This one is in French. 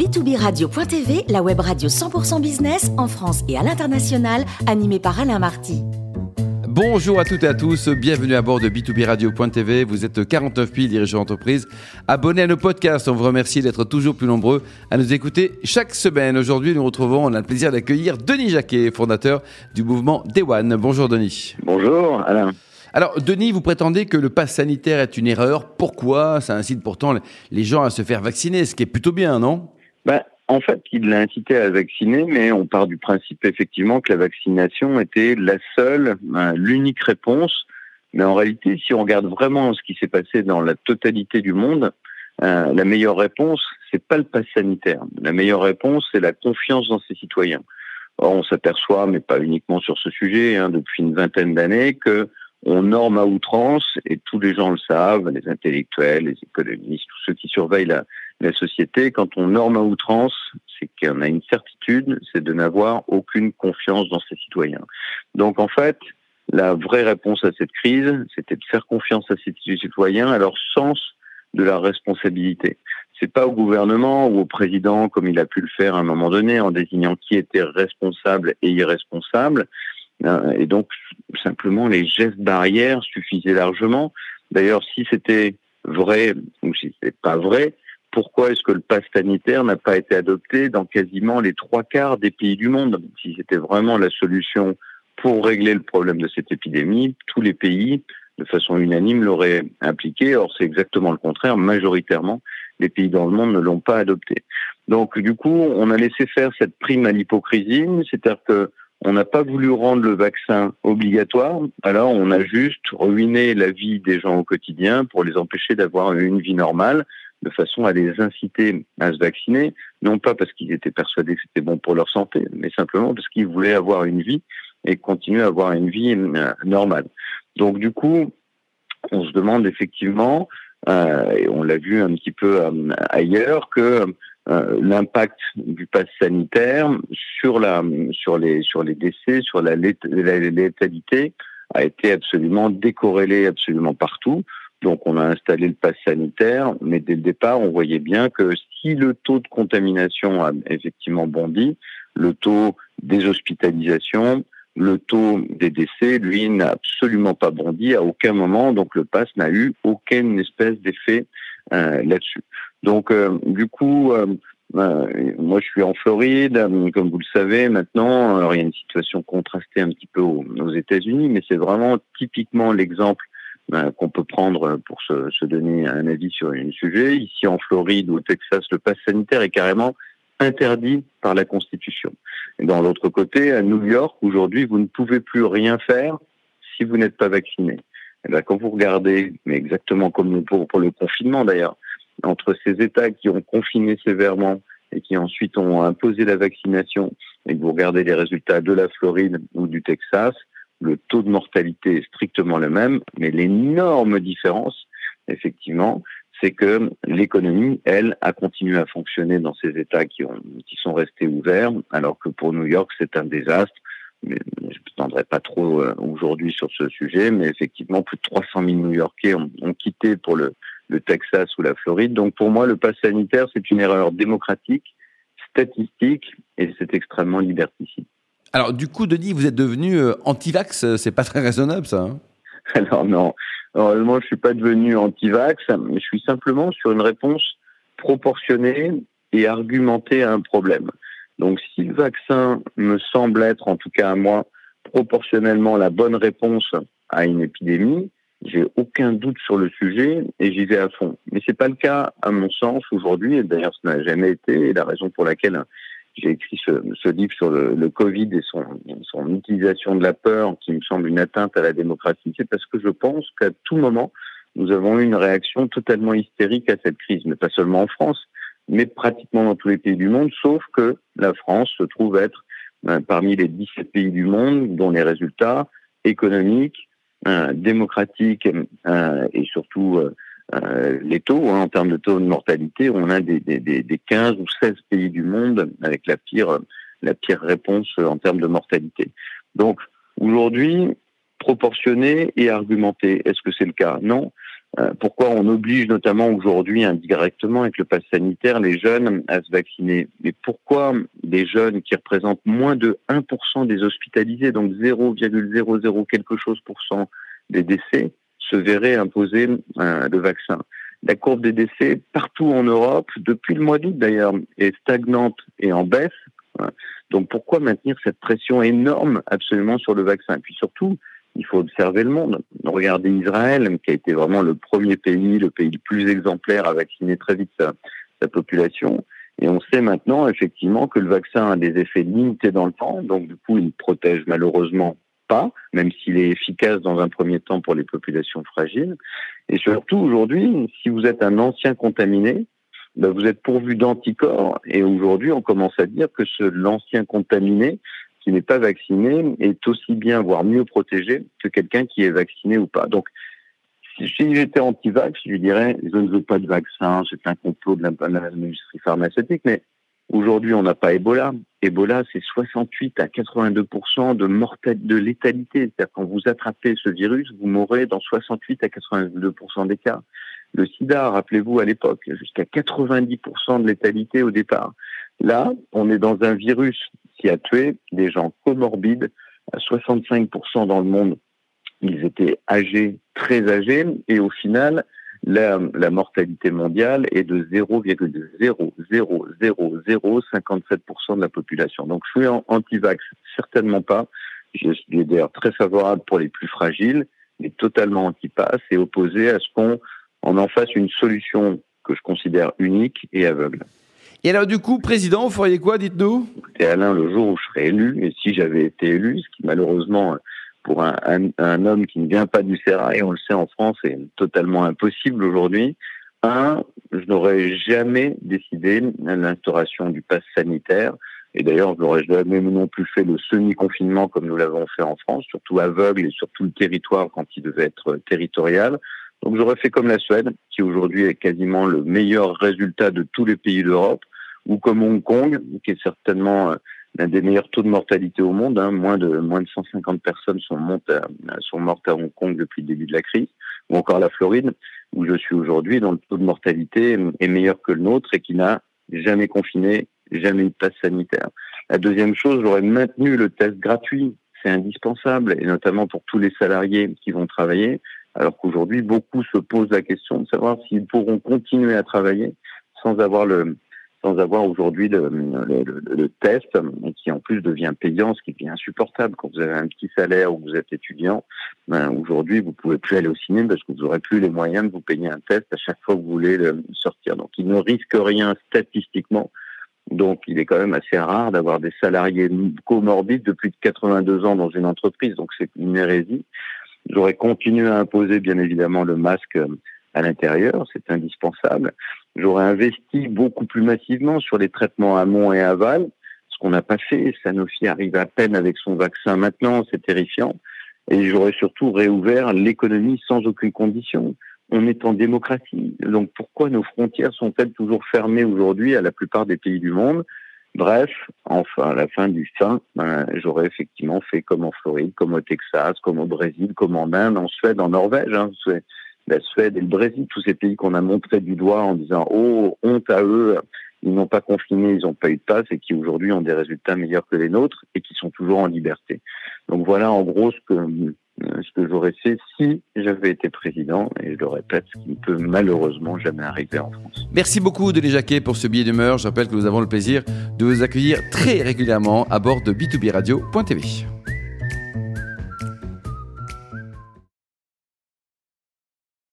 b2b-radio.tv, la web radio 100% business en France et à l'international, animée par Alain Marty. Bonjour à toutes et à tous, bienvenue à bord de B2B Radio.tv. Vous êtes 49 000 dirigeants d'entreprise. Abonnez à nos podcasts, on vous remercie d'être toujours plus nombreux à nous écouter chaque semaine. Aujourd'hui, nous retrouvons, on a le plaisir d'accueillir Denis Jacquet, fondateur du mouvement Day One. Bonjour Denis. Bonjour Alain. Alors, Denis, vous prétendez que le pass sanitaire est une erreur. Pourquoi? Ça incite pourtant les gens à se faire vacciner, ce qui est plutôt bien, non? Ben, En fait, il l'a incité à vacciner, mais on part du principe effectivement que la vaccination était la seule, ben, l'unique réponse. Mais en réalité, si on regarde vraiment ce qui s'est passé dans la totalité du monde, euh, la meilleure réponse, c'est pas le pass sanitaire. La meilleure réponse, c'est la confiance dans ses citoyens. Or, on s'aperçoit, mais pas uniquement sur ce sujet, hein, depuis une vingtaine d'années, que on norme à outrance, et tous les gens le savent, les intellectuels, les économistes, tous ceux qui surveillent la, la société, quand on norme à outrance, c'est qu'on a une certitude, c'est de n'avoir aucune confiance dans ses citoyens. Donc en fait, la vraie réponse à cette crise, c'était de faire confiance à ses citoyens, à leur sens de la responsabilité. C'est pas au gouvernement ou au président, comme il a pu le faire à un moment donné, en désignant qui était responsable et irresponsable, Hein, et donc, simplement, les gestes barrières suffisaient largement. D'ailleurs, si c'était vrai ou si c'était pas vrai, pourquoi est-ce que le pass sanitaire n'a pas été adopté dans quasiment les trois quarts des pays du monde? Si c'était vraiment la solution pour régler le problème de cette épidémie, tous les pays, de façon unanime, l'auraient impliqué. Or, c'est exactement le contraire. Majoritairement, les pays dans le monde ne l'ont pas adopté. Donc, du coup, on a laissé faire cette prime à l'hypocrisie, c'est-à-dire que on n'a pas voulu rendre le vaccin obligatoire, alors on a juste ruiné la vie des gens au quotidien pour les empêcher d'avoir une vie normale, de façon à les inciter à se vacciner, non pas parce qu'ils étaient persuadés que c'était bon pour leur santé, mais simplement parce qu'ils voulaient avoir une vie et continuer à avoir une vie euh, normale. Donc du coup, on se demande effectivement, euh, et on l'a vu un petit peu euh, ailleurs, que l'impact du pass sanitaire sur la sur les sur les décès, sur la, létalité a été absolument décorrélé absolument partout. Donc on a installé le pass sanitaire, mais dès le départ, on voyait bien que si le taux de contamination a effectivement bondi, le taux des hospitalisations, le taux des décès, lui, n'a absolument pas bondi à aucun moment. Donc le pass n'a eu aucune espèce d'effet euh, là-dessus. Donc, euh, du coup, euh, moi, je suis en Floride, comme vous le savez maintenant. Alors, il y a une situation contrastée un petit peu aux, États-Unis, mais c'est vraiment typiquement l'exemple qu'on peut prendre pour se, se, donner un avis sur un sujet. Ici, en Floride ou au Texas, le pass sanitaire est carrément interdit par la Constitution. Et dans l'autre côté, à New York, aujourd'hui, vous ne pouvez plus rien faire si vous n'êtes pas vacciné. Et bien, quand vous regardez, mais exactement comme pour, pour le confinement d'ailleurs, entre ces États qui ont confiné sévèrement et qui ensuite ont imposé la vaccination, et que vous regardez les résultats de la Floride ou du Texas, le taux de mortalité est strictement le même, mais l'énorme différence, effectivement, c'est que l'économie, elle, a continué à fonctionner dans ces États qui, ont, qui sont restés ouverts, alors que pour New York, c'est un désastre. Mais je ne m'étendrai pas trop euh, aujourd'hui sur ce sujet, mais effectivement, plus de 300 000 New-Yorkais ont, ont quitté pour le, le Texas ou la Floride. Donc pour moi, le pass sanitaire, c'est une erreur démocratique, statistique, et c'est extrêmement liberticide. Alors du coup, Denis, vous êtes devenu euh, anti-vax, c'est pas très raisonnable ça hein Alors non, heureusement, je suis pas devenu anti-vax, je suis simplement sur une réponse proportionnée et argumentée à un problème. Donc si le vaccin me semble être, en tout cas à moi, proportionnellement la bonne réponse à une épidémie, j'ai aucun doute sur le sujet et j'y vais à fond. Mais c'est pas le cas, à mon sens, aujourd'hui. Et d'ailleurs, ce n'a jamais été. La raison pour laquelle j'ai écrit ce, ce, livre sur le, le Covid et son, son, utilisation de la peur, qui me semble une atteinte à la démocratie, c'est parce que je pense qu'à tout moment, nous avons eu une réaction totalement hystérique à cette crise, mais pas seulement en France, mais pratiquement dans tous les pays du monde, sauf que la France se trouve être euh, parmi les 17 pays du monde dont les résultats économiques, euh, démocratique euh, et surtout euh, les taux, hein, en termes de taux de mortalité, on a des, des, des 15 ou 16 pays du monde avec la pire, la pire réponse en termes de mortalité. Donc aujourd'hui, proportionné et argumenté, est-ce que c'est le cas? Non. Euh, pourquoi on oblige notamment aujourd'hui indirectement avec le pass sanitaire les jeunes à se vacciner? Mais pourquoi des jeunes qui représentent moins de 1% des hospitalisés, donc 0,00 quelque chose pour cent des décès, se verraient imposer euh, le vaccin La courbe des décès partout en Europe, depuis le mois d'août d'ailleurs, est stagnante et en baisse. Donc pourquoi maintenir cette pression énorme absolument sur le vaccin? Et puis surtout, il faut observer le monde. Regardez Israël, qui a été vraiment le premier pays, le pays le plus exemplaire à vacciner très vite sa, population. Et on sait maintenant effectivement que le vaccin a des effets limités dans le temps, donc du coup il protège malheureusement pas, même s'il est efficace dans un premier temps pour les populations fragiles. Et surtout aujourd'hui, si vous êtes un ancien contaminé, ben, vous êtes pourvu d'anticorps. Et aujourd'hui, on commence à dire que l'ancien contaminé qui n'est pas vacciné est aussi bien, voire mieux protégé que quelqu'un qui est vacciné ou pas. Donc, si j'étais anti-vax, je dirais, je ne veux pas de vaccin, c'est un complot de l'industrie pharmaceutique, mais aujourd'hui, on n'a pas Ebola. Ebola, c'est 68 à 82% de de létalité. C'est-à-dire quand vous attrapez ce virus, vous mourrez dans 68 à 82% des cas. Le sida, rappelez-vous à l'époque, jusqu'à 90% de létalité au départ. Là, on est dans un virus qui a tué des gens comorbides à 65% dans le monde. Ils étaient âgés, très âgés, et au final, la, mortalité mondiale est de 0,00057% de la population. Donc je suis anti-vax, certainement pas. Je suis d'ailleurs très favorable pour les plus fragiles, mais totalement anti-pass et opposé à ce qu'on en fasse une solution que je considère unique et aveugle. Et alors, du coup, président, vous feriez quoi, dites-nous? Écoutez, Alain, le jour où je serai élu, et si j'avais été élu, ce qui malheureusement, pour un, un, homme qui ne vient pas du Sérail, on le sait en France, est totalement impossible aujourd'hui. Un, je n'aurais jamais décidé l'instauration du pass sanitaire. Et d'ailleurs, je n'aurais jamais non plus fait le semi-confinement comme nous l'avons fait en France, surtout aveugle et sur tout le territoire quand il devait être territorial. Donc j'aurais fait comme la Suède, qui aujourd'hui est quasiment le meilleur résultat de tous les pays d'Europe, ou comme Hong Kong, qui est certainement euh, l'un des meilleurs taux de mortalité au monde. Hein. Moins de moins de 150 personnes sont, sont mortes à Hong Kong depuis le début de la crise, ou encore la Floride, où je suis aujourd'hui, dont le taux de mortalité est meilleur que le nôtre et qui n'a jamais confiné, jamais eu de passe sanitaire. La deuxième chose, j'aurais maintenu le test gratuit. C'est indispensable, et notamment pour tous les salariés qui vont travailler alors qu'aujourd'hui, beaucoup se posent la question de savoir s'ils pourront continuer à travailler sans avoir le sans avoir aujourd'hui le, le, test, qui en plus devient payant, ce qui est insupportable quand vous avez un petit salaire ou que vous êtes étudiant. Ben, aujourd'hui, vous pouvez plus aller au cinéma parce que vous n'aurez plus les moyens de vous payer un test à chaque fois que vous voulez le sortir. Donc, il ne risque rien statistiquement. Donc, il est quand même assez rare d'avoir des salariés comorbides de plus de 82 ans dans une entreprise. Donc, c'est une hérésie. J'aurais continué à imposer bien évidemment le masque à l'intérieur, c'est indispensable. J'aurais investi beaucoup plus massivement sur les traitements amont et aval, ce qu'on n'a pas fait. Sanofi arrive à peine avec son vaccin maintenant, c'est terrifiant. Et j'aurais surtout réouvert l'économie sans aucune condition. On est en démocratie, donc pourquoi nos frontières sont-elles toujours fermées aujourd'hui à la plupart des pays du monde? Bref, enfin, à la fin du fin, ben, j'aurais effectivement fait comme en Floride, comme au Texas, comme au Brésil, comme en Inde, en Suède, en Norvège. Hein, la Suède et le Brésil, tous ces pays qu'on a montré du doigt en disant oh honte à eux, ils n'ont pas confiné, ils n'ont pas eu de passe et qui aujourd'hui ont des résultats meilleurs que les nôtres et qui sont toujours en liberté. Donc voilà en gros ce que euh, ce que j'aurais fait si j'avais été président, et je le répète, ce qui ne peut malheureusement jamais arriver en France. Merci beaucoup Denis Jacquet pour ce billet d'humeur. Je rappelle que nous avons le plaisir de vous accueillir très régulièrement à bord de b2b radio.tv.